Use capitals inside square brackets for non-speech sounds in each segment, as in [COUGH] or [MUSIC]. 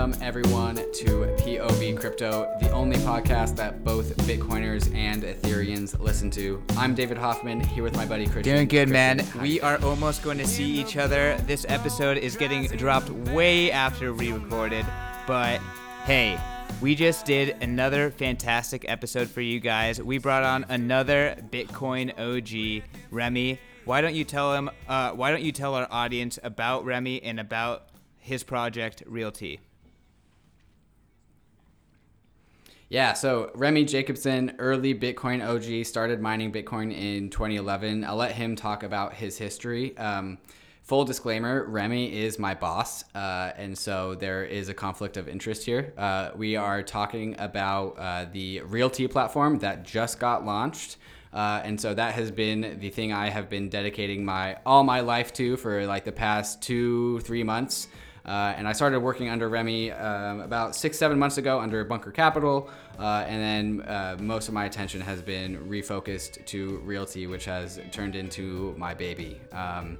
Welcome, everyone, to POV Crypto, the only podcast that both Bitcoiners and Ethereans listen to. I'm David Hoffman, here with my buddy Christian. Doing good, man. Christian, We are almost going to see each other. This episode is getting dropped way after we recorded, but hey, we just did another fantastic episode for you guys. We brought on another Bitcoin OG, Remy. Why don't you tell him? Uh, why don't you tell our audience about Remy and about his project, RealT? Yeah, so Remy Jacobson, early Bitcoin OG, started mining Bitcoin in 2011. I'll let him talk about his history. Um, full disclaimer Remy is my boss, uh, and so there is a conflict of interest here. Uh, we are talking about uh, the RealT platform that just got launched. Uh, and so that has been the thing I have been dedicating my all my life to for like the past two three months. Uh, and I started working under Remy um, about six, seven months ago under Bunker Capital. Uh, and then uh, most of my attention has been refocused to RealT, which has turned into my baby. Um,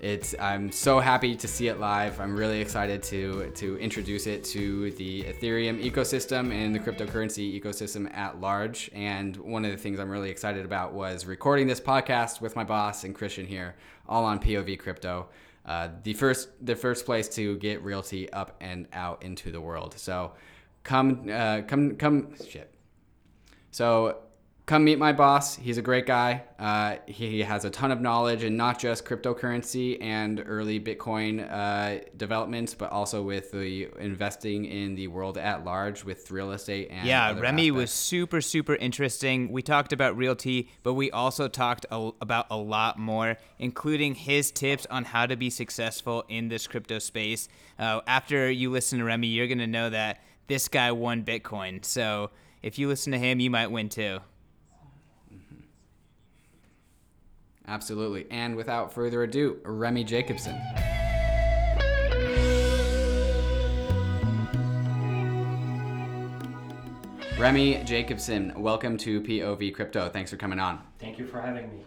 it's, I'm so happy to see it live. I'm really excited to, to introduce it to the Ethereum ecosystem and the cryptocurrency ecosystem at large. And one of the things I'm really excited about was recording this podcast with my boss and Christian here, all on POV Crypto uh, the first the first place to get RealT up and out into the world. So come uh, come come shit. So come meet my boss. He's a great guy. Uh, he has a ton of knowledge in not just cryptocurrency and early Bitcoin uh, developments, but also with the investing in the world at large with real estate and yeah. Remy was super super interesting. We talked about RealT, but we also talked a, about a lot more, including his tips on how to be successful in this crypto space. Uh, after you listen to Remy, you're gonna know that this guy won Bitcoin. So if you listen to him, you might win too. Absolutely. And without further ado, Remy Jacobson. Remy Jacobson, welcome to POV Crypto. Thanks for coming on. Thank you for having me.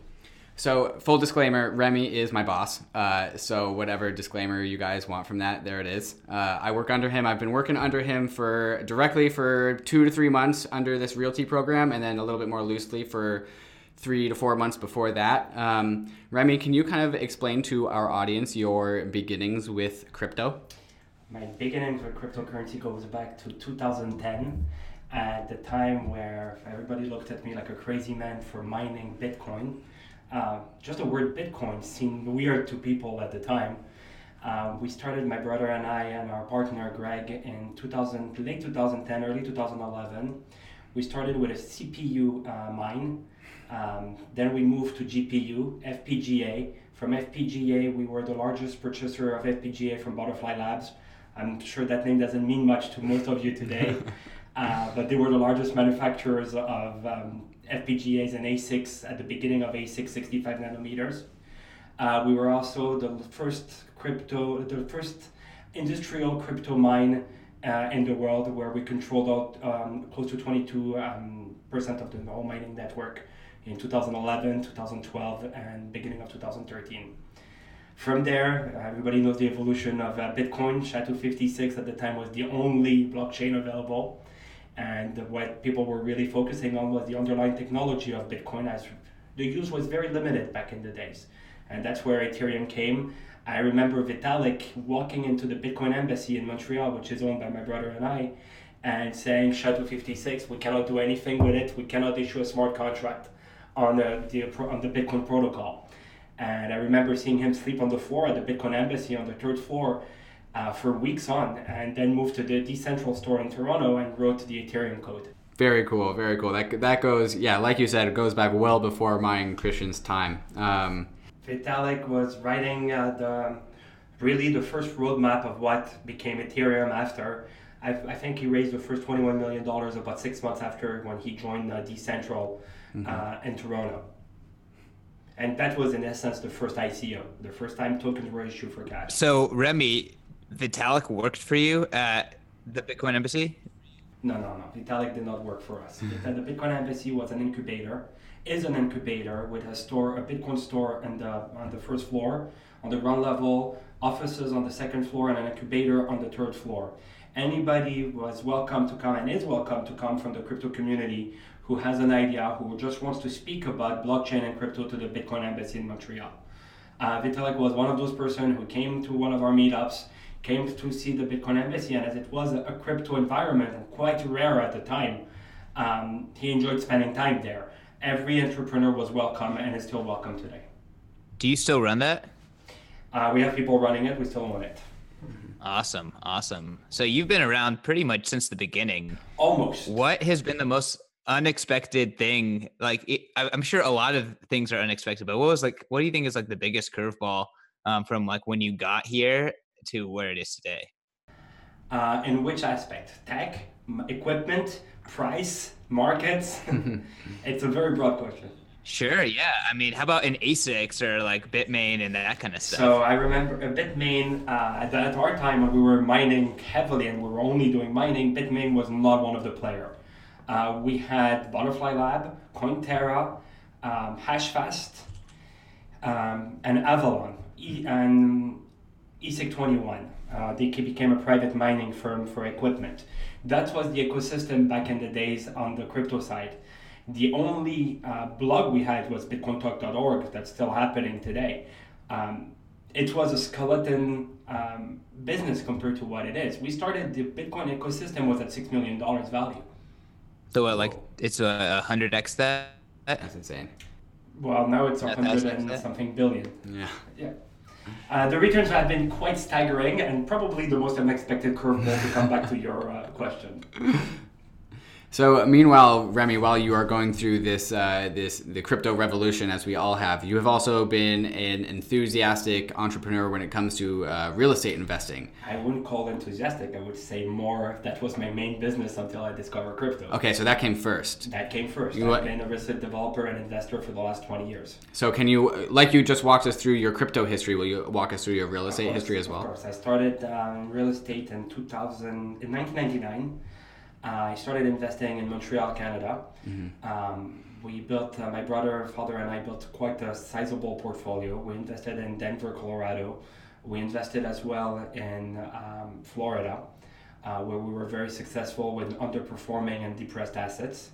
So, full disclaimer Remy is my boss. Uh, so, whatever disclaimer you guys want from that, there it is. Uh, I work under him. I've been working under him for directly for two to three months under this RealT program, and then a little bit more loosely for three to four months before that. Um, Remy, can you kind of explain to our audience your beginnings with crypto? My beginnings with cryptocurrency goes back to 2010, at the time where everybody looked at me like a crazy man for mining Bitcoin. Uh, just the word Bitcoin seemed weird to people at the time. Uh, we started, my brother and I, and our partner Greg, in 2000, late 2010, early 2011. We started with a CPU uh, mine. Um, then we moved to GPU, FPGA. From FPGA, we were the largest purchaser of FPGA from Butterfly Labs. I'm sure that name doesn't mean much to most of you today, [LAUGHS] uh, but they were the largest manufacturers of um, FPGAs and ASICs at the beginning of ASIC 65 nanometers. Uh, we were also the first crypto, the first industrial crypto mine uh, in the world where we controlled out um, close to 22 um, percent of the whole mining network in 2011, 2012, and beginning of 2013. From there, everybody knows the evolution of uh, Bitcoin. SHA-256 at the time was the only blockchain available. And what people were really focusing on was the underlying technology of Bitcoin, as the use was very limited back in the days. And that's where Ethereum came. I remember Vitalik walking into the Bitcoin embassy in Montreal, which is owned by my brother and I, and saying SHA-256, we cannot do anything with it. We cannot issue a smart contract on the, the on the Bitcoin protocol. And I remember seeing him sleep on the floor at the Bitcoin embassy on the third floor uh, for weeks on, and then moved to the Decentral store in Toronto and wrote the Ethereum code. Very cool, very cool. That that goes, yeah, like you said, it goes back well before mine Christian's time. Um, Vitalik was writing uh, the really the first roadmap of what became Ethereum after. I, I think he raised the first $21 million about six months after when he joined uh, Decentral mm-hmm. uh, in Toronto. And that was, in essence, the first ICO, the first time tokens were issued for cash. So, Remy, Vitalik worked for you at the Bitcoin Embassy? No, no, no. Vitalik did not work for us. the Bitcoin Embassy was an incubator, is an incubator with a store, a Bitcoin store on the, on the first floor. On the ground level, offices on the second floor, and an incubator on the third floor. Anybody was welcome to come and is welcome to come from the crypto community who has an idea, who just wants to speak about blockchain and crypto to the Bitcoin Embassy in Montreal. Uh, Vitalik was one of those persons who came to one of our meetups, came to see the Bitcoin Embassy, and as it was a, a crypto environment and quite rare at the time, um, he enjoyed spending time there. Every entrepreneur was welcome and is still welcome today. Do you still run that? Uh, we have people running it. We still own it. Awesome, awesome. So you've been around pretty much since the beginning. Almost. What has been the most unexpected thing? Like, it, I, I'm sure a lot of things are unexpected, but what was like? What do you think is like the biggest curveball um, from like when you got here to where it is today? Uh, in which aspect? Tech, equipment, price, markets? [LAUGHS] [LAUGHS] it's a very broad question. Sure, yeah. I mean, how about in ASICs or like Bitmain and that kind of stuff? So I remember a Bitmain uh, at, at our time when we were mining heavily and we were only doing mining, Bitmain was not one of the player. Uh, we had Butterfly Lab, Cointerra, um, Hashfast, um, and Avalon, e- and ESIC 21. Uh, they became a private mining firm for equipment. That was the ecosystem back in the days on the crypto side. The only uh, blog we had was bitcointalk.org that's still happening today. Um, it was a skeleton um, business compared to what it is. We started the Bitcoin ecosystem was at six million dollars value. So what, like it's a hundred x that? That's insane. Well, now it's a hundred and that's- something billion. Yeah. Yeah. Uh, the returns have been quite staggering and probably the most unexpected curveball to come back to your uh, question. [LAUGHS] So meanwhile, Remy, while you are going through this uh, this the crypto revolution, as we all have, you have also been an enthusiastic entrepreneur when it comes to uh, real estate investing. I wouldn't call enthusiastic. I would say more that was my main business until I discovered crypto. Okay, so that came first. That came first. You I've been a real estate developer and investor for the last 20 years. So can you, like you just walked us through your crypto history, will you walk us through your real estate course, history as well? Of course. I started um, real estate in 2000, in 1999. Uh, I started investing in Montreal, Canada. Mm-hmm. Um, we built, uh, my brother, father, and I built quite a sizable portfolio. We invested in Denver, Colorado. We invested as well in um, Florida, uh, where we were very successful with underperforming and depressed assets.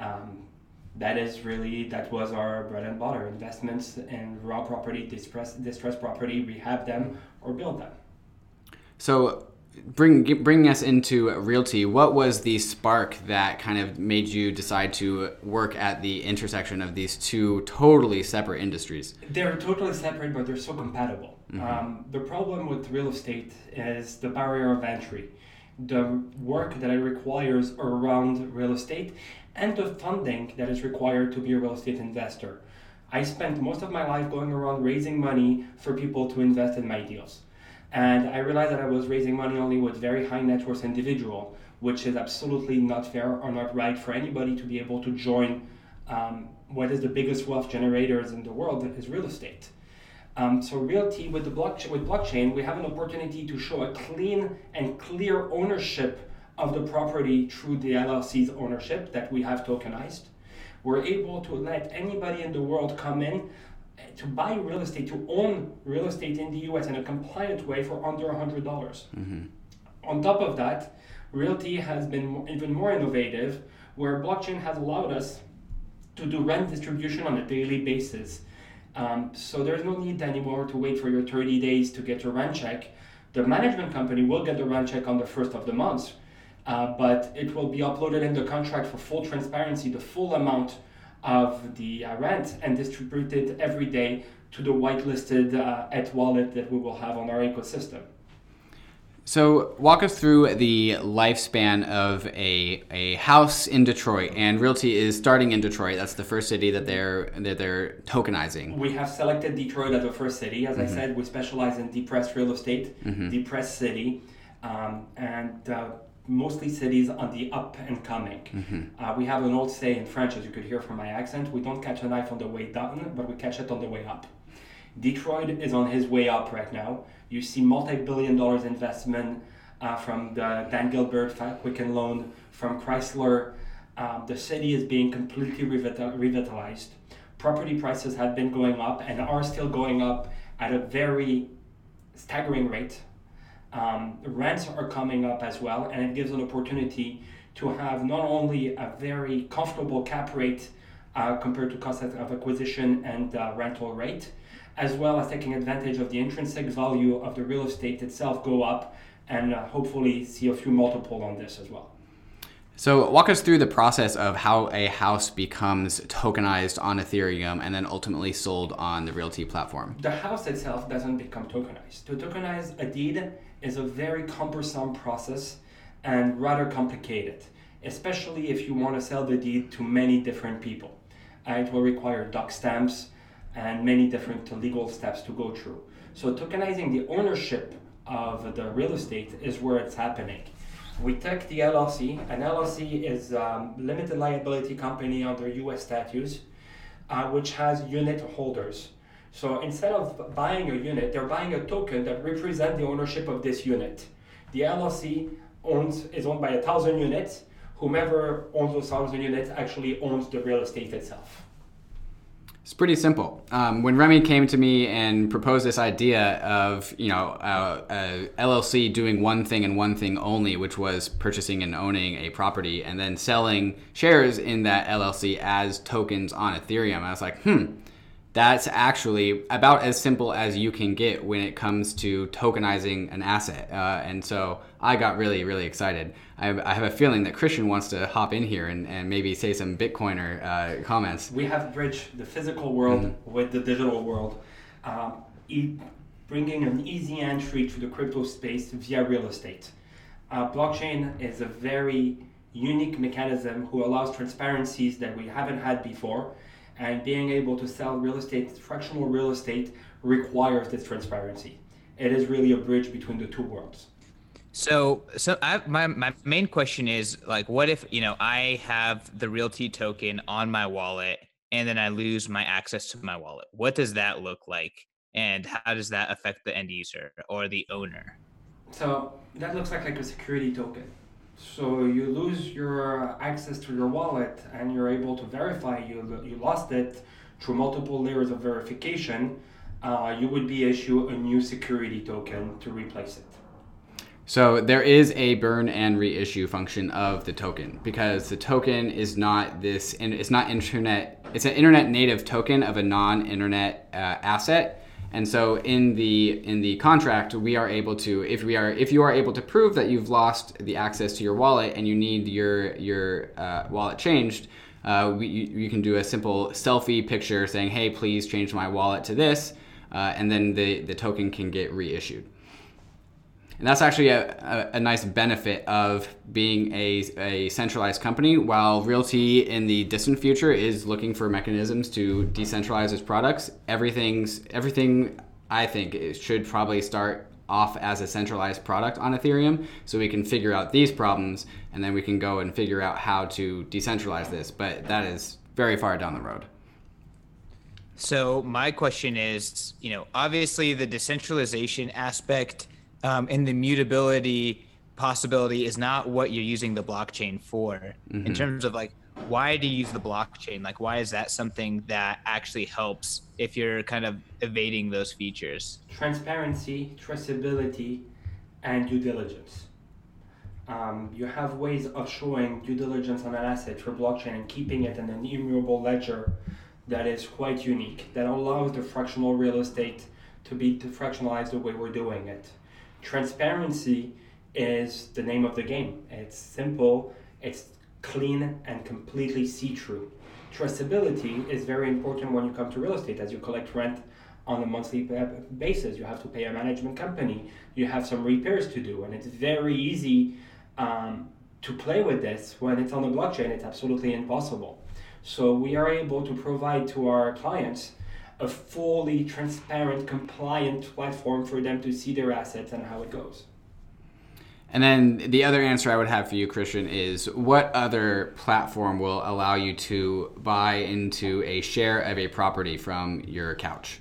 Um, that is really that was our bread and butter investments in raw property, distressed, distressed property, rehab them or build them. So bring bringing us into RealT, what was the spark that kind of made you decide to work at the intersection of these two totally separate industries? They're totally separate, but they're so compatible. Um, the problem with real estate is the barrier of entry, the work that it requires around real estate, and the funding that is required to be a real estate investor. I spent most of my life going around raising money for people to invest in my deals. And I realized that I was raising money only with very high net worth individual, which is absolutely not fair or not right for anybody to be able to join um, what is the biggest wealth generators in the world is real estate. Um, so RealT with the blockchain with blockchain, we have an opportunity to show a clean and clear ownership of the property through the LLC's ownership that we have tokenized. We're able to let anybody in the world come in to buy real estate, to own real estate in the US in a compliant way for under $100. dollars On top of that, RealT has been even more innovative, where blockchain has allowed us to do rent distribution on a daily basis. Um, so there's no need anymore to wait for your 30 days to get your rent check. The management company will get the rent check on the first of the month, uh, but it will be uploaded in the contract for full transparency, the full amount of the uh, rent, and distribute it every day to the whitelisted uh, et wallet that we will have on our ecosystem. So, walk us through the lifespan of a, a house in Detroit, and RealT is starting in Detroit. That's the first city that they're that they're tokenizing. We have selected Detroit as the first city. As I said, we specialize in depressed real estate, depressed city, um, and uh, mostly cities on the up and coming. Uh, we have an old say in French, as you could hear from my accent we don't catch a knife on the way down, but we catch it on the way up. Detroit is on his way up right now. You see multi-billion dollars investment uh, from the Dan Gilbert Quicken loan, from Chrysler. Um, the city is being completely revitalized. Property prices have been going up and are still going up at a very staggering rate. Um, rents are coming up as well, and it gives an opportunity to have not only a very comfortable cap rate uh, compared to cost of acquisition and uh, rental rate, as well as taking advantage of the intrinsic value of the real estate itself go up and uh, hopefully see a few multiple on this as well. So, walk us through the process of how a house becomes tokenized on Ethereum and then ultimately sold on the RealT platform. The house itself doesn't become tokenized. To tokenize a deed is a very cumbersome process and rather complicated, especially if you want to sell the deed to many different people. Uh, it will require doc stamps and many different legal steps to go through. So, tokenizing the ownership of the real estate is where it's happening. We take the LLC. An LLC is a um, limited liability company under U.S. statutes, uh, which has unit holders. So instead of buying a unit, they're buying a token that represents the ownership of this unit. The LLC owns is owned by a thousand units. Whomever owns those thousand units actually owns the real estate itself. It's pretty simple. Um, when Remy came to me and proposed this idea of you know uh, a LLC doing one thing and one thing only, which was purchasing and owning a property and then selling shares in that LLC as tokens on Ethereum, I was like, hmm, that's actually about as simple as you can get when it comes to tokenizing an asset. Uh, and so I got really, really excited. I have, I have, a feeling that Christian wants to hop in here and, and maybe say some Bitcoiner uh, comments. We have bridged the physical world mm-hmm. with the digital world, uh, e- bringing an easy entry to the crypto space via real estate. Uh, blockchain is a very unique mechanism who allows transparencies that we haven't had before and being able to sell real estate, fractional real estate, requires this transparency. It is really a bridge between the two worlds. So, so I, my my main question is like, what if you know I have the RealT token on my wallet and then I lose my access to my wallet? What does that look like, and how does that affect the end user or the owner? So that looks like like a security token. So you lose your access to your wallet and you're able to verify you, you lost it through multiple layers of verification, uh, you would be issued a new security token to replace it. So there is a burn and reissue function of the token because the token is not this, and it's not internet. It's an internet native token of a non-internet uh, asset and so in the in the contract, we are able to if we are if you are able to prove that you've lost the access to your wallet and you need your your uh, wallet changed, uh, we, you, you, can do a simple selfie picture saying, "Hey, please change my wallet to this," uh, and then the the token can get reissued. And that's actually a, a, a, nice benefit of being a, a centralized company, while RealT in the distant future is looking for mechanisms to decentralize its products. Everything's everything I think it should probably start off as a centralized product on Ethereum so we can figure out these problems and then we can go and figure out how to decentralize this. But that is very far down the road. So my question is, you know, obviously the decentralization aspect um, and the mutability possibility is not what you're using the blockchain for. Mm-hmm. in terms of like why do you use the blockchain? Like why is that something that actually helps if you're kind of evading those features? Transparency traceability and due diligence. Um, you have ways of showing due diligence on an asset for blockchain and keeping it in an immutable ledger that is quite unique that allows the fractional real estate to be fractionalized the way we're doing it transparency is the name of the game. It's simple, it's clean, and completely see through. Traceability is very important when you come to real estate as you collect rent on a monthly basis. You have to pay a management company, you have some repairs to do, and it's very easy um, to play with this. When it's on the blockchain, it's absolutely impossible. So we are able to provide to our clients a fully transparent, compliant platform for them to see their assets and how it goes. And then the other answer I would have for you, Christian, is what other platform will allow you to buy into a share of a property from your couch?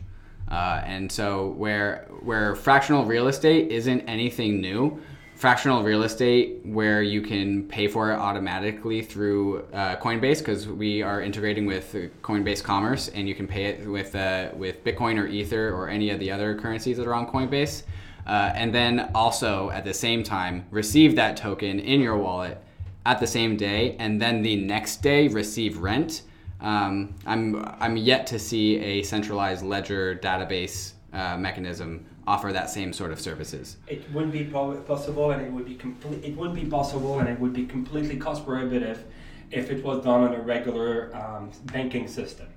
Uh, and so where where fractional real estate isn't anything new, fractional real estate where you can pay for it automatically through uh, Coinbase because we are integrating with Coinbase Commerce and you can pay it with uh, with Bitcoin or Ether or any of the other currencies that are on Coinbase. uh, and then also at the same time receive that token in your wallet at the same day, and then the next day receive rent. Um, I'm I'm yet to see a centralized ledger database uh, mechanism offer that same sort of services. It wouldn't be po- possible, and it would be complete. It wouldn't be possible, and it would be completely cost prohibitive if it was done on a regular um, banking system.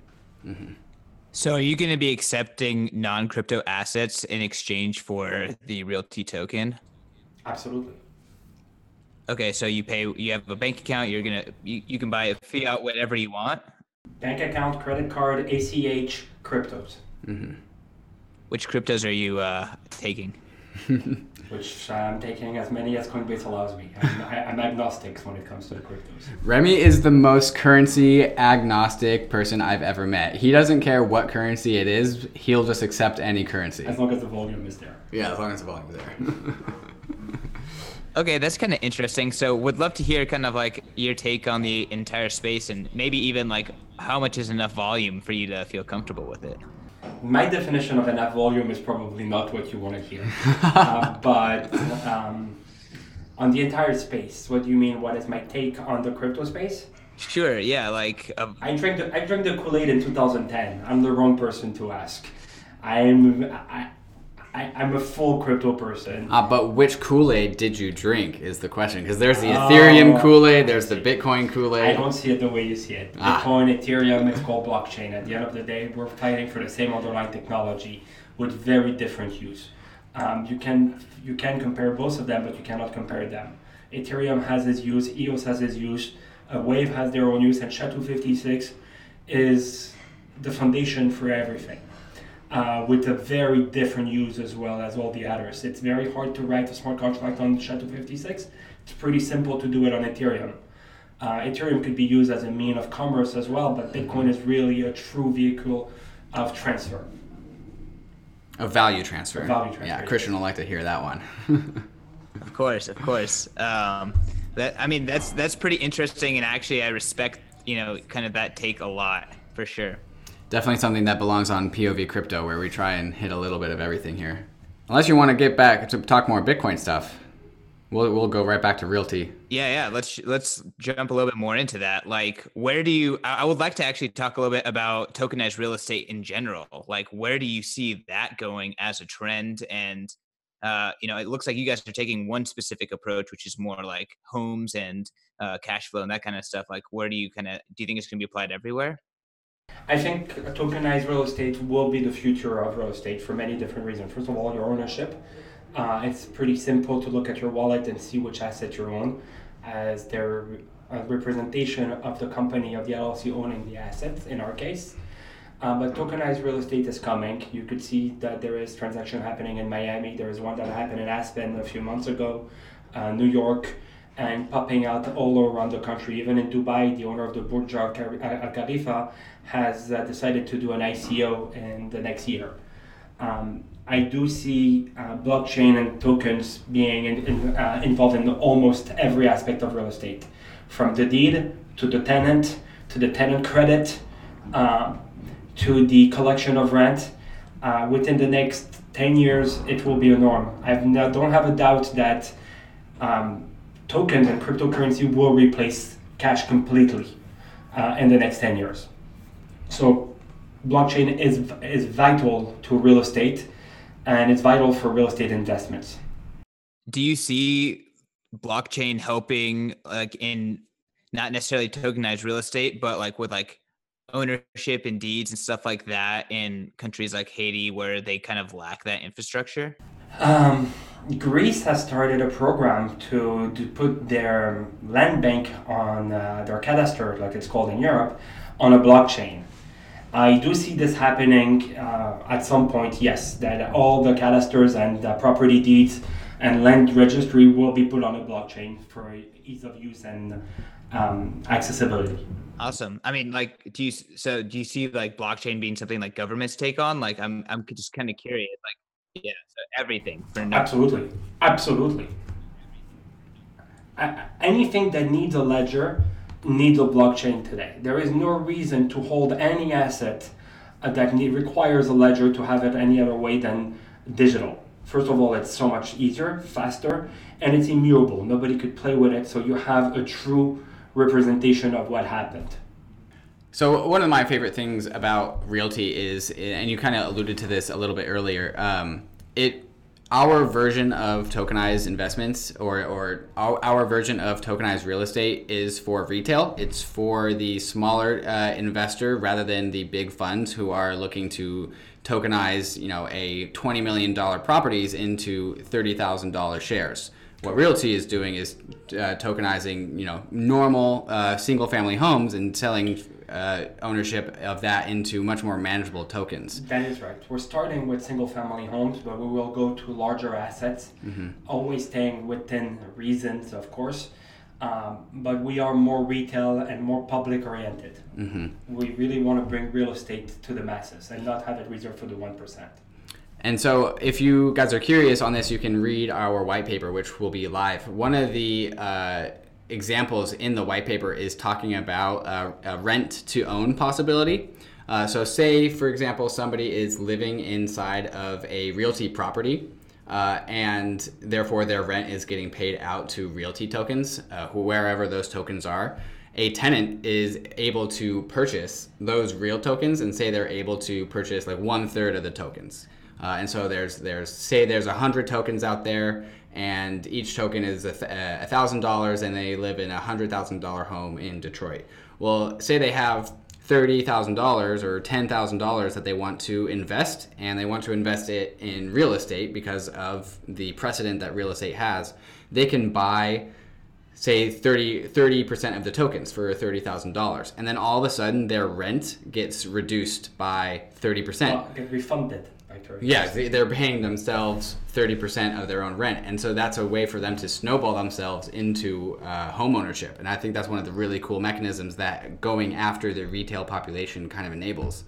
Mm-hmm. So, are you going to be accepting non-crypto assets in exchange for the RealT token? Absolutely. Okay, so you pay. You have a bank account. You're gonna. You, you can buy a fiat whatever you want. Bank account, credit card, ACH, cryptos. Mm-hmm. Which cryptos are you uh, taking? [LAUGHS] Which I'm taking as many as Coinbase allows me. I'm, I, I'm agnostic when it comes to the cryptos. Remy is the most currency agnostic person I've ever met. He doesn't care what currency it is, he'll just accept any currency. As long as the volume is there. Yeah, as long as the volume is there. [LAUGHS] Okay, that's kind of interesting. So, would love to hear kind of like your take on the entire space and maybe even like how much is enough volume for you to feel comfortable with it. My definition of enough volume is probably not what you want to hear. [LAUGHS] uh, but um, on the entire space, what do you mean? What is my take on the crypto space? Sure. Yeah. Like. Uh, I drank the I drank the Kool Aid in 2010. I'm the wrong person to ask. I'm I, I, am a full crypto person. Uh, but which Kool Aid did you drink is the question. Because there's the Ethereum Oh, Kool Aid, there's the Bitcoin Kool Aid. I don't see it the way you see it. Ah. Bitcoin, Ethereum, it's called blockchain. At the end of the day, we're fighting for the same underlying technology with very different use. Um, you can you can compare both of them, but you cannot compare them. Ethereum has its use, EOS has its use, uh, Wave has their own use, and SHA-256 is the foundation for everything. Uh, with a very different use as well as all the others. It's very hard to write a smart contract on SHA-256. It's pretty simple to do it on Ethereum. Uh, Ethereum could be used as a mean of commerce as well, but Bitcoin is really a true vehicle of transfer. A value transfer. A value transfer, Yeah. Christian will like to hear that one. [LAUGHS] Of course, of course. Um, that I mean, that's that's pretty interesting, and actually, I respect you know kind of that take a lot for sure. Definitely something that belongs on POV Crypto, where we try and hit a little bit of everything here. Unless you want to get back to talk more Bitcoin stuff, we'll, we'll go right back to RealT. Yeah, yeah. Let's let's jump a little bit more into that. Like, where do you? I would like to actually talk a little bit about tokenized real estate in general. Like, where do you see that going as a trend? And uh, you know, it looks like you guys are taking one specific approach, which is more like homes and uh, cash flow and that kind of stuff. Like, where do you kind of do you think it's going to be applied everywhere? I think tokenized real estate will be the future of real estate for many different reasons. First of all, your ownership. Uh, it's pretty simple to look at your wallet and see which asset you own, as their a representation of the company of the LLC owning the assets. In our case, uh, but tokenized real estate is coming. You could see that there is transaction happening in Miami. There is one that happened in Aspen a few months ago, uh, New York, and popping out all around the country. Even in Dubai, the owner of the Burj Al Khali- Khalifa has uh, decided to do an ICO in the next year. Um, I do see uh, blockchain and tokens being in, in, uh, involved in almost every aspect of real estate, from the deed to the tenant to the tenant credit uh, to the collection of rent. Uh, within the next 10 years, it will be a norm. I don't have a doubt that um, tokens and cryptocurrency will replace cash completely uh, in the next 10 years. So blockchain is, is vital to real estate and it's vital for real estate investments. Do you see blockchain helping like in not necessarily tokenized real estate, but like with like ownership and deeds and stuff like that in countries like Haiti where they kind of lack that infrastructure? Um, Greece has started a program to, to put their land bank on uh, their cadastre, like it's called in Europe, on a blockchain. I do see this happening uh, at some point, yes, that all the cadastres and the property deeds and land registry will be put on a blockchain for ease of use and um, accessibility. Awesome. I mean, like, do you so do you see like blockchain being something like governments take on? Like, I'm I'm just kind of curious. Like, yeah, so everything Absolutely, absolutely. Anything that needs a ledger needs a blockchain today. There is no reason to hold any asset uh, that requires a ledger to have it any other way than digital. First of all, it's so much easier, faster, and it's immutable. Nobody could play with it, so you have a true representation of what happened. So one of my favorite things about RealT is, and you kind of alluded to this a little bit earlier, um, it our version of tokenized investments or, or our, our, version of tokenized real estate is for retail. It's for the smaller uh, investor rather than the big funds who are looking to tokenize, you know, a $20 million properties into $30,000 shares what RealT is doing is uh, tokenizing you know normal uh, single family homes and selling uh, ownership of that into much more manageable tokens that is right we're starting with single family homes but we will go to larger assets mm-hmm. always staying within reasons of course um, but we are more retail and more public oriented mm-hmm. we really want to bring real estate to the masses and not have it reserved for the 1% and so, if you guys are curious on this, you can read our white paper, which will be live. One of the uh, examples in the white paper is talking about uh, a rent to own possibility. Uh, so, say, for example, somebody is living inside of a RealT property. Uh, and therefore, their rent is getting paid out to RealT tokens, uh, wherever those tokens are a tenant is able to purchase those real tokens and say they're able to purchase like one third of the tokens. Uh, and so there's there's say there's a hundred tokens out there, and each token is uh, a thousand dollars, and they live in a hundred thousand dollar home in Detroit. Well, say they have thirty thousand dollars or ten thousand dollars that they want to invest, and they want to invest it in real estate because of the precedent that real estate has. They can buy say 30 percent of the tokens for thirty thousand dollars, and then all of a sudden their rent gets reduced by thirty percent. Well, get refunded. Yeah, they're paying themselves 30% of their own rent. And so that's a way for them to snowball themselves into uh, home ownership. And I think that's one of the really cool mechanisms that going after the retail population kind of enables.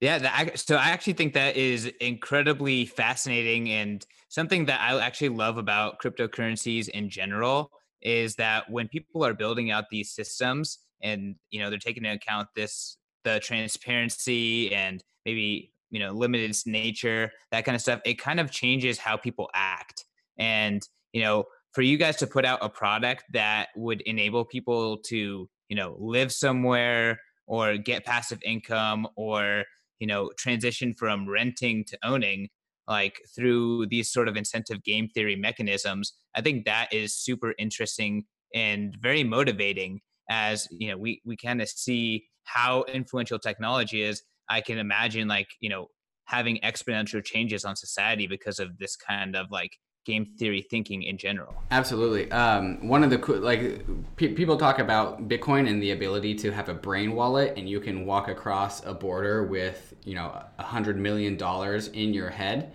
Yeah, that, so I actually think that is incredibly fascinating and something that I actually love about cryptocurrencies in general is that when people are building out these systems and you know they're taking into account this the transparency and maybe you know limited nature that kind of stuff it kind of changes how people act. And you know for you guys to put out a product that would enable people to you know live somewhere or get passive income or you know transition from renting to owning like through these sort of incentive game theory mechanisms i think that is super interesting and very motivating as you know we we kind of see how influential technology is I can imagine like, you know, having exponential changes on society because of this kind of like game theory thinking in general. Absolutely. Um, one of the cool, like pe- people talk about Bitcoin and the ability to have a brain wallet, and you can walk across a border with you know a hundred million dollars in your head.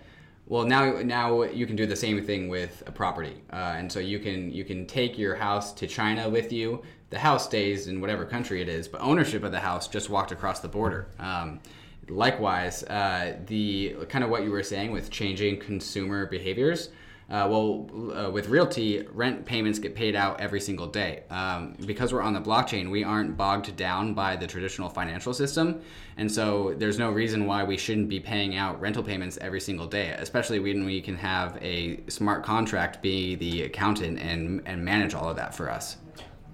Well, now now you can do the same thing with a property, uh, and so you can you can take your house to China with you. The house stays in whatever country it is, but ownership of the house just walked across the border. Um, likewise, uh, the kind of what you were saying with changing consumer behaviors. Uh, well, uh, with RealT, rent payments get paid out every single day. Um, because we're on the blockchain, we aren't bogged down by the traditional financial system. And so there's no reason why we shouldn't be paying out rental payments every single day, especially when we can have a smart contract be the accountant and, and manage all of that for us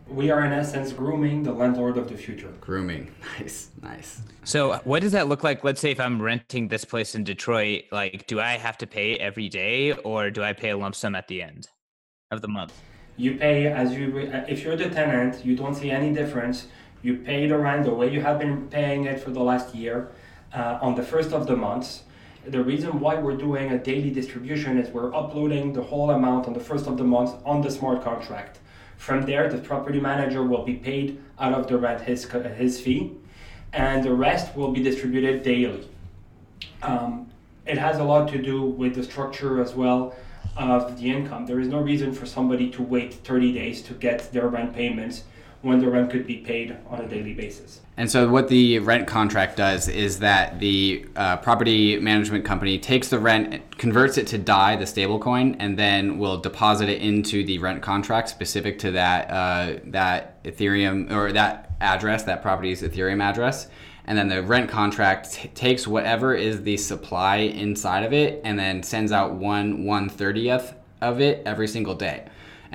we are in essence grooming the landlord of the future. Grooming. [LAUGHS] Nice. Nice. So what does that look like? Let's say if I'm renting this place in Detroit, like do I have to pay every day or do I pay a lump sum at the end of the month? You pay as you if you're the tenant, you don't see any difference. You pay the rent the way you have been paying it for the last year uh, on the first of the month. The reason why we're doing a daily distribution is we're uploading the whole amount on the first of the month on the smart contract. From there, the property manager will be paid out of the rent his, his fee, and the rest will be distributed daily. Um, it has a lot to do with the structure as well of the income. There is no reason for somebody to wait 30 days to get their rent payments when the rent could be paid on a daily basis. And so, what the rent contract does is that the uh, property management company takes the rent, converts it to DAI, the stablecoin, and then will deposit it into the rent contract specific to that uh, that Ethereum or that address, that property's Ethereum address. and then the rent contract t- takes whatever is the supply inside of it and then sends out one one thirtieth of it every single day.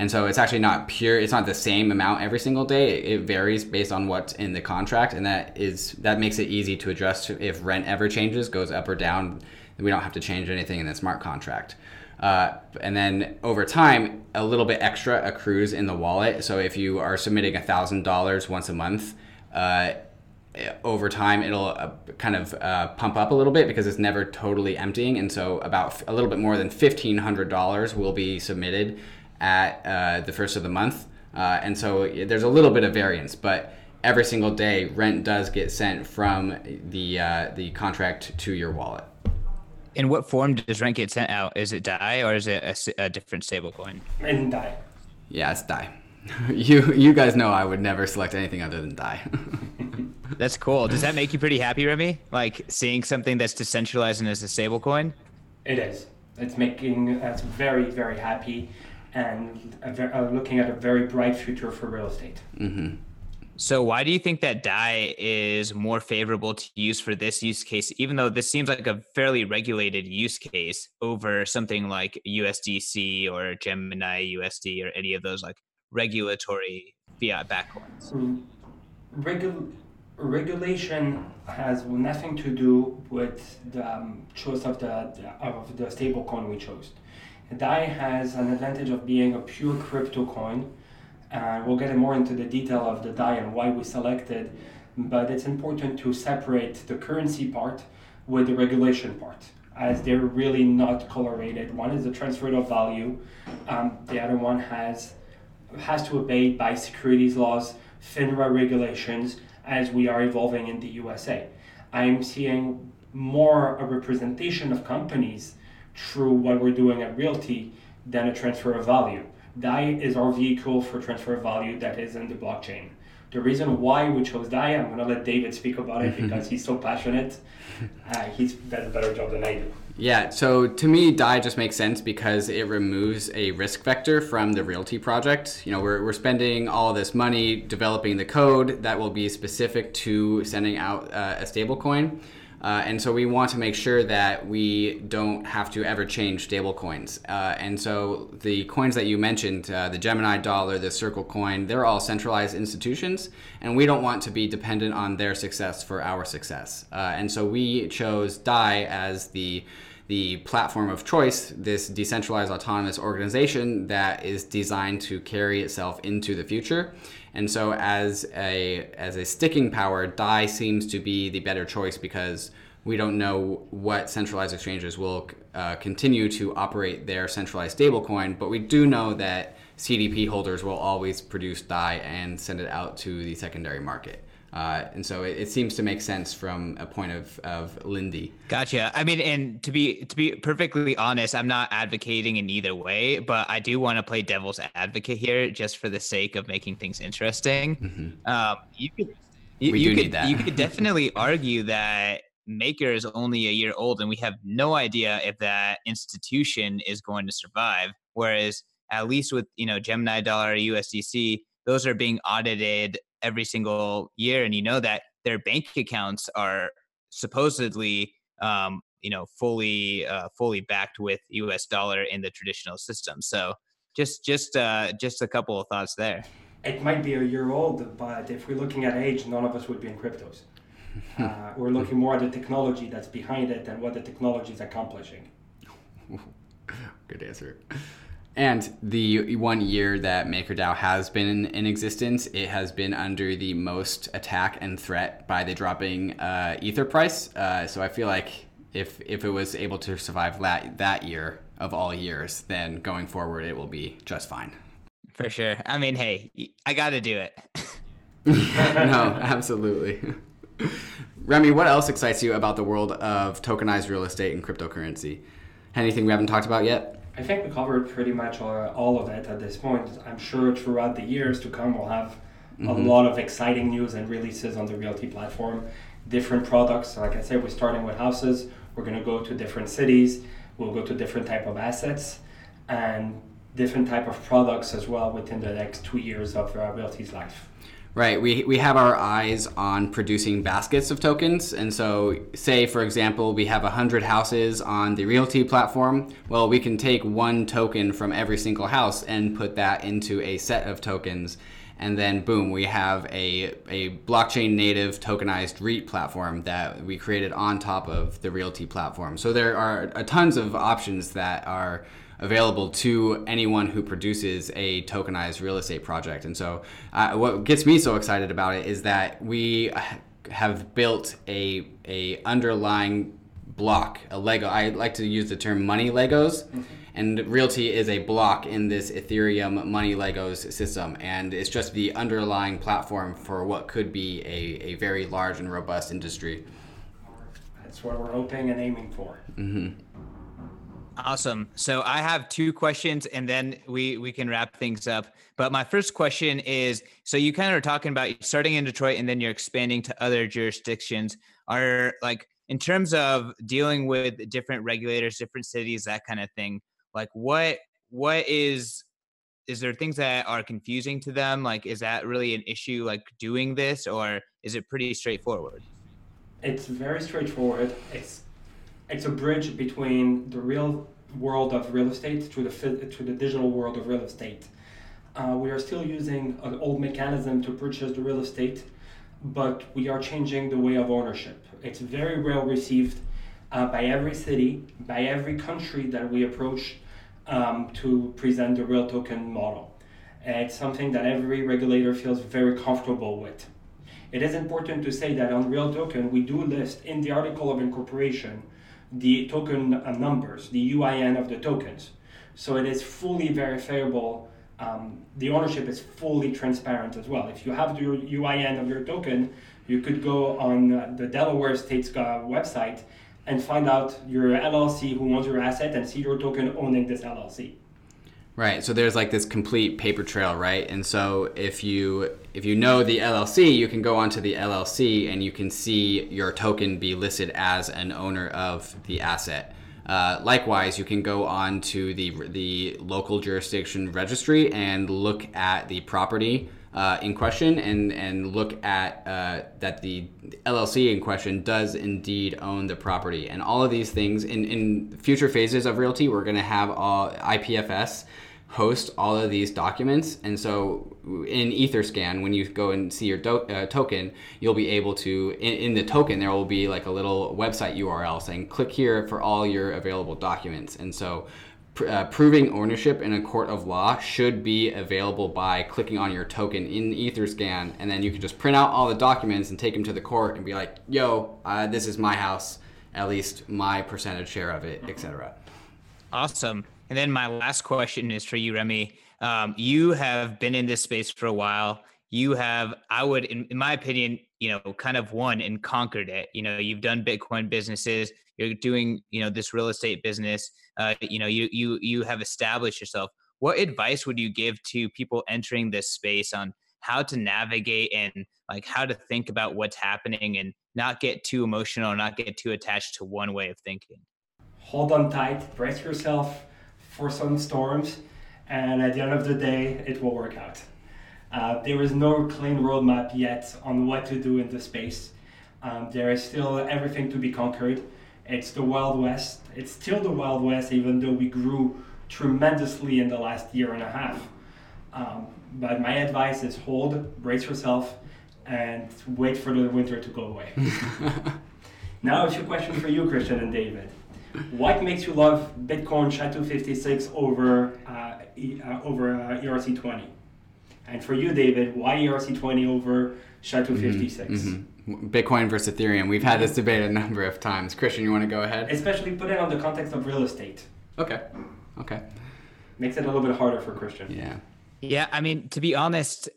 And so it's actually not pure. It's not the same amount every single day. It varies based on what's in the contract, and that is that makes it easy to adjust if rent ever changes, goes up or down. We don't have to change anything in the smart contract. Uh, and then over time, a little bit extra accrues in the wallet. So if you are submitting thousand dollars once a month, uh, over time it'll uh, kind of uh, pump up a little bit because it's never totally emptying and so about a little bit more than $1500 will be submitted at uh, the first of the month uh, and so there's a little bit of variance but every single day rent does get sent from the uh, the contract to your wallet in what form does rent get sent out is it dai or is it a, a different stablecoin in dai yeah it's dai [LAUGHS] you you guys know i would never select anything other than dai [LAUGHS] That's cool. Does that make you pretty happy, Remy? Like seeing something that's decentralized and is a stable coin? It is. It's making us very, very happy and ver- uh, looking at a very bright future for real estate. Mm-hmm. So, why do you think that DAI is more favorable to use for this use case, even though this seems like a fairly regulated use case over something like USDC or Gemini USD or any of those like regulatory fiat backcoins? Mm. Regu- regulation has nothing to do with the um, choice of the, the of the stable coin we chose. DAI has an advantage of being a pure crypto coin. Uh, we'll get more into the detail of the DAI and why we selected, but it's important to separate the currency part with the regulation part, as they're really not correlated. One is the transfer of value, um, the other one has has to obey by securities laws, FINRA regulations, as we are evolving in the USA. I'm seeing more a representation of companies through what we're doing at RealT than a transfer of value. DAI is our vehicle for transfer of value that is in the blockchain. The reason why we chose DAI, I'm going to let David speak about it because he's so passionate. Uh, he's does a better job than I do. Yeah, so to me, DAI just makes sense because it removes a risk vector from the RealT project. You know, we're, we're spending all this money developing the code that will be specific to sending out uh, a stablecoin. Uh, and so we want to make sure that we don't have to ever change stable coins. Uh, and so the coins that you mentioned, uh, the Gemini dollar, the Circle coin, they're all centralized institutions, and we don't want to be dependent on their success for our success. Uh, and so we chose DAI as the the platform of choice, this decentralized autonomous organization that is designed to carry itself into the future. And so as a as a sticking power, DAI seems to be the better choice because we don't know what centralized exchanges will uh, continue to operate their centralized stablecoin, but we do know that CDP holders will always produce DAI and send it out to the secondary market. Uh, and so it, it, seems to make sense from a point of, of Lindy. Gotcha. I mean, and to be to be perfectly honest, I'm not advocating in either way, but I do want to play devil's advocate here, just for the sake of making things interesting. Mm-hmm. Um, you could, you, we you do could, need that. You could [LAUGHS] definitely argue that Maker is only a year old, and we have no idea if that institution is going to survive. Whereas, at least with you know Gemini Dollar, USDC, those are being audited every single year and you know that their bank accounts are supposedly um, you know fully uh, fully backed with us dollar in the traditional system. So just just uh, just a couple of thoughts there. It might be a year old but if we're looking at age none of us would be in cryptos. [LAUGHS] Uh, we're looking more at the technology that's behind it and what the technology is accomplishing. [LAUGHS] Good answer and the one year that MakerDAO has been in, existence, it has been under the most attack and threat by the dropping uh, Ether price. Uh, so I feel like if if it was able to survive that that year of all years, then going forward it will be just fine. For sure. I mean, hey, I got to do it. [LAUGHS] [LAUGHS] no, absolutely. [LAUGHS] Remy, what else excites you about the world of tokenized real estate and cryptocurrency? Anything we haven't talked about yet? I think we covered pretty much all of it at this point. I'm sure throughout the years to come, we'll have mm-hmm. a lot of exciting news and releases on the RealT platform. Different products. Like I said, we're starting with houses. We're going to go to different cities. We'll go to different type of assets and different type of products as well within the next two years of uh, RealT's life. Right. We, we have our eyes on producing baskets of tokens. And so, say, for example, we have 100 houses on the RealT platform. Well, we can take one token from every single house and put that into a set of tokens. And then, boom, we have a, a blockchain native tokenized REIT platform that we created on top of the RealT platform. So, there are uh, tons of options that are available to anyone who produces a tokenized real estate project. And so, uh, what gets me so excited about it is that we have built a a underlying block, a Lego. I like to use the term money Legos. Mm-hmm. And RealT is a block in this Ethereum money Legos system. And it's just the underlying platform for what could be a, a very large and robust industry. That's what we're hoping and aiming for. Mm-hmm. Awesome. So I have two questions and then we we can wrap things up. But my first question is so you kind of are talking about starting in Detroit and then you're expanding to other jurisdictions. Are like in terms of dealing with different regulators, different cities, that kind of thing, like what what is is there things that are confusing to them? Like is that really an issue like doing this or is it pretty straightforward? It's very straightforward. It's it's a bridge between the real world of real estate to the to the digital world of real estate. Uh, we are still using an old mechanism to purchase the real estate, but we are changing the way of ownership. It's very well received uh, by every city, by every country that we approach um, to present the real token model. It's something that every regulator feels very comfortable with. It is important to say that on Real Token, we do list in the article of incorporation the token uh, numbers, the UIN of the tokens. So it is fully verifiable. Um, the ownership is fully transparent as well. If you have the UIN of your token, you could go on uh, the Delaware State's uh, website and find out your LLC who owns your asset and see your token owning this LLC. Right. So there's like this complete paper trail, right? And so if you if you know the LLC, you can go onto the LLC and you can see your token be listed as an owner of the asset. Uh, likewise, you can go on to the the local jurisdiction registry and look at the property uh, in question and and look at uh, that the LLC in question does indeed own the property. And all of these things in in future phases of RealT, we're going to have all IPFS host all of these documents. And so in Etherscan, when you go and see your do- uh, token, you'll be able to, in, in, the token, there will be like a little website URL saying click here for all your available documents. And so pr- uh, proving ownership in a court of law should be available by clicking on your token in Etherscan. And then you can just print out all the documents and take them to the court and be like, yo, uh, this is my house, at least my percentage share of it, etc. Awesome. And then my last question is for you, Remy. Um, you have been in this space for a while. You have, I would, in, in my opinion, you know, kind of won and conquered it. You know, you've done Bitcoin businesses. You're doing, you know, this real estate business. Uh, you know, you you you have established yourself. What advice would you give to people entering this space on how to navigate and like how to think about what's happening and not get too emotional, not get too attached to one way of thinking? Hold on tight, brace yourself for some storms, and at the end of the day, it will work out. Uh, there is no clean roadmap yet on what to do in the space. Um, there is still everything to be conquered. It's the Wild West. It's still the Wild West, even though we grew tremendously in the last year and a half. Um, but my advice is hold, brace yourself, and wait for the winter to go away. [LAUGHS] now, a few questions for you, Christian and David what makes you love Bitcoin SHA-256 over uh, e, uh, over uh, ERC20? And for you, David, why ERC20 over SHA-256? Mm-hmm, mm-hmm. Bitcoin versus Ethereum. We've had this debate a number of times. Christian, you want to go ahead? Especially put it on the context of real estate. Okay. Okay. Makes it a little bit harder for Christian. Yeah. Yeah. I mean, to be honest,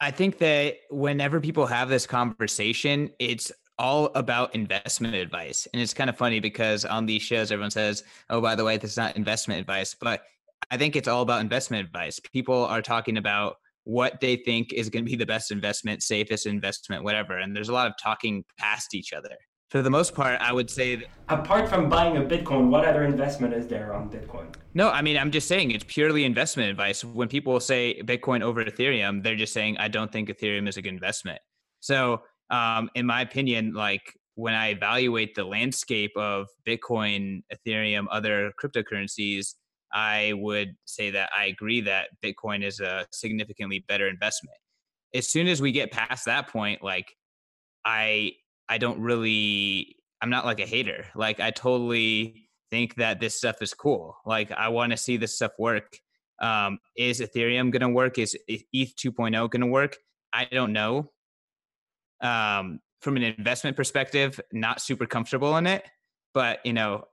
I think that whenever people have this conversation, it's all about investment advice. And it's kind of funny because on these shows, everyone says, oh, by the way, this is not investment advice. But I think it's all about investment advice. People are talking about what they think is going to be the best investment, safest investment, whatever. And there's a lot of talking past each other. for the most part, I would say. That, Apart from buying a Bitcoin, what other investment is there on Bitcoin? no, I mean, I'm just saying it's purely investment advice. When people say Bitcoin over Ethereum, they're just saying I don't think Ethereum is a good investment. So, um, in my opinion, like when I evaluate the landscape of Bitcoin, Ethereum, other cryptocurrencies, I would say that I agree that Bitcoin is a significantly better investment. As soon as we get past that point, like I I don't really I'm not like a hater. Like I totally think that this stuff is cool. Like I want to see this stuff work. Um, is Ethereum going to work? Is ETH 2.0 going to work? I don't know. Um, from an investment perspective, not super comfortable in it, but you know,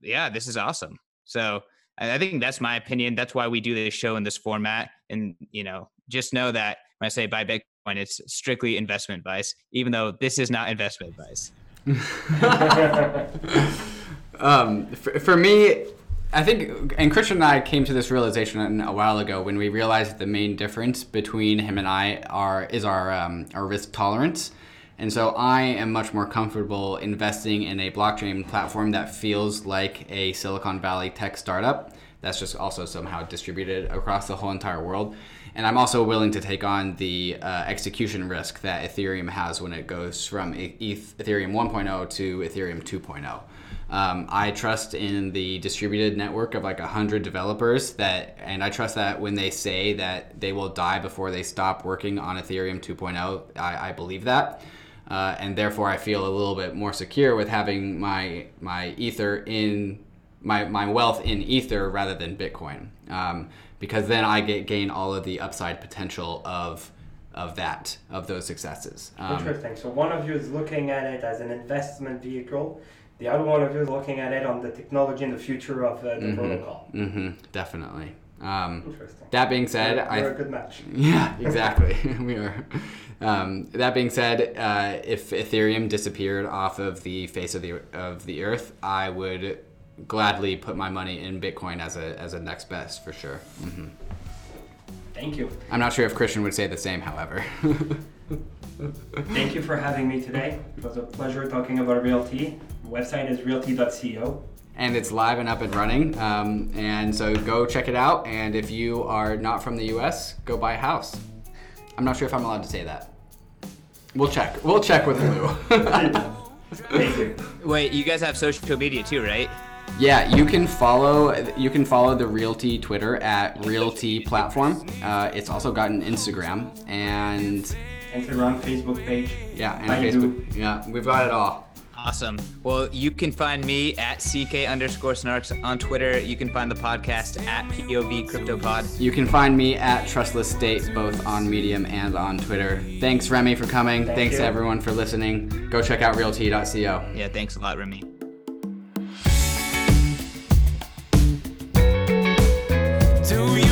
yeah, this is awesome. So I think that's my opinion. That's why we do this show in this format. And you know, just know that when I say buy Bitcoin, it's strictly investment advice, even though this is not investment advice. [LAUGHS] um, for, for me, I think, and Christian and I came to this realization a while ago when we realized the main difference between him and I are is our um, our risk tolerance. And so I am much more comfortable investing in a blockchain platform that feels like a Silicon Valley tech startup that's just also somehow distributed across the whole entire world. And I'm also willing to take on the uh, execution risk that Ethereum has when it goes from ETH, Ethereum 1.0 to Ethereum 2.0. Um, I trust in the distributed network of like 100 developers that, and I trust that when they say that they will die before they stop working on Ethereum 2.0, I, I believe that. Uh, and therefore, I feel a little bit more secure with having my my ether in my, my wealth in ether rather than Bitcoin, um, because then I get gain all of the upside potential of of that of those successes. Um, Interesting. So one of you is looking at it as an investment vehicle. The other one of you is looking at it on the technology and the future of uh, the mm-hmm, protocol. Mm-hmm, definitely. Um, Interesting. That being said, we're, we're a good match. [LAUGHS] Yeah, exactly. [LAUGHS] we are. Um, that being said, uh, if Ethereum disappeared off of the face of the of the earth, I would gladly put my money in Bitcoin as a as a next best for sure. Mm-hmm. Thank you. I'm not sure if Christian would say the same, however. Thank you for having me today. It was a pleasure talking about RealT. The website is realt.co and it's live and up and running. Um, and so go check it out. And if you are not from the US, go buy a house. I'm not sure if I'm allowed to say that. We'll check. We'll check with Lou. [LAUGHS] Wait, you guys have social media too, right? Yeah, you can follow you can follow the RealT Twitter at RealT Platform. Uh, it's also got an Instagram and Instagram, Facebook page. Yeah, and Facebook. Yeah, we've got it all. Awesome. Well, you can find me at CK underscore snarks on Twitter. You can find the podcast at POV CryptoPod. You can find me at Trustless State, both on Medium and on Twitter. Thanks, Remy, for coming. Thank thanks, you. everyone, for listening. Go check out realt.co. Yeah, thanks a lot, Remy. Do you